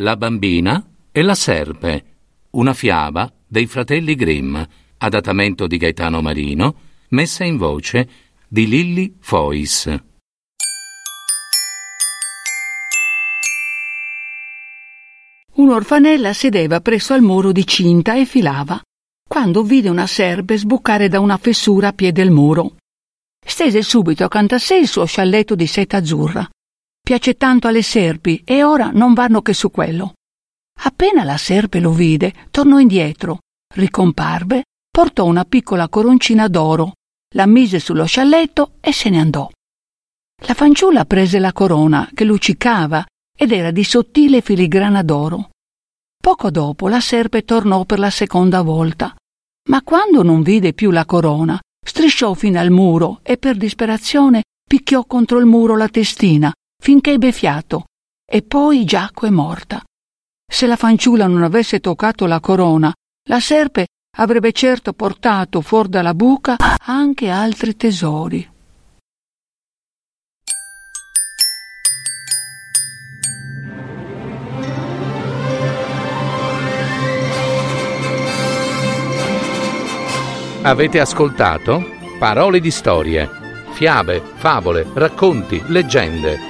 La bambina e la serpe. Una fiaba dei fratelli Grimm. Adattamento di Gaetano Marino. Messa in voce di Lilli Fois. Un'orfanella sedeva presso al muro di cinta e filava, quando vide una serpe sbucare da una fessura a piede del muro. Stese subito accanto a sé il suo scialletto di seta azzurra. Piace tanto alle serpi e ora non vanno che su quello. Appena la serpe lo vide, tornò indietro, ricomparve, portò una piccola coroncina d'oro, la mise sullo scialletto e se ne andò. La fanciulla prese la corona, che luccicava ed era di sottile filigrana d'oro. Poco dopo la serpe tornò per la seconda volta, ma quando non vide più la corona, strisciò fino al muro e per disperazione picchiò contro il muro la testina finché ebbe fiato e poi giacque morta. Se la fanciulla non avesse toccato la corona, la serpe avrebbe certo portato fuori dalla buca anche altri tesori. Avete ascoltato Parole di storie, fiabe, favole, racconti, leggende.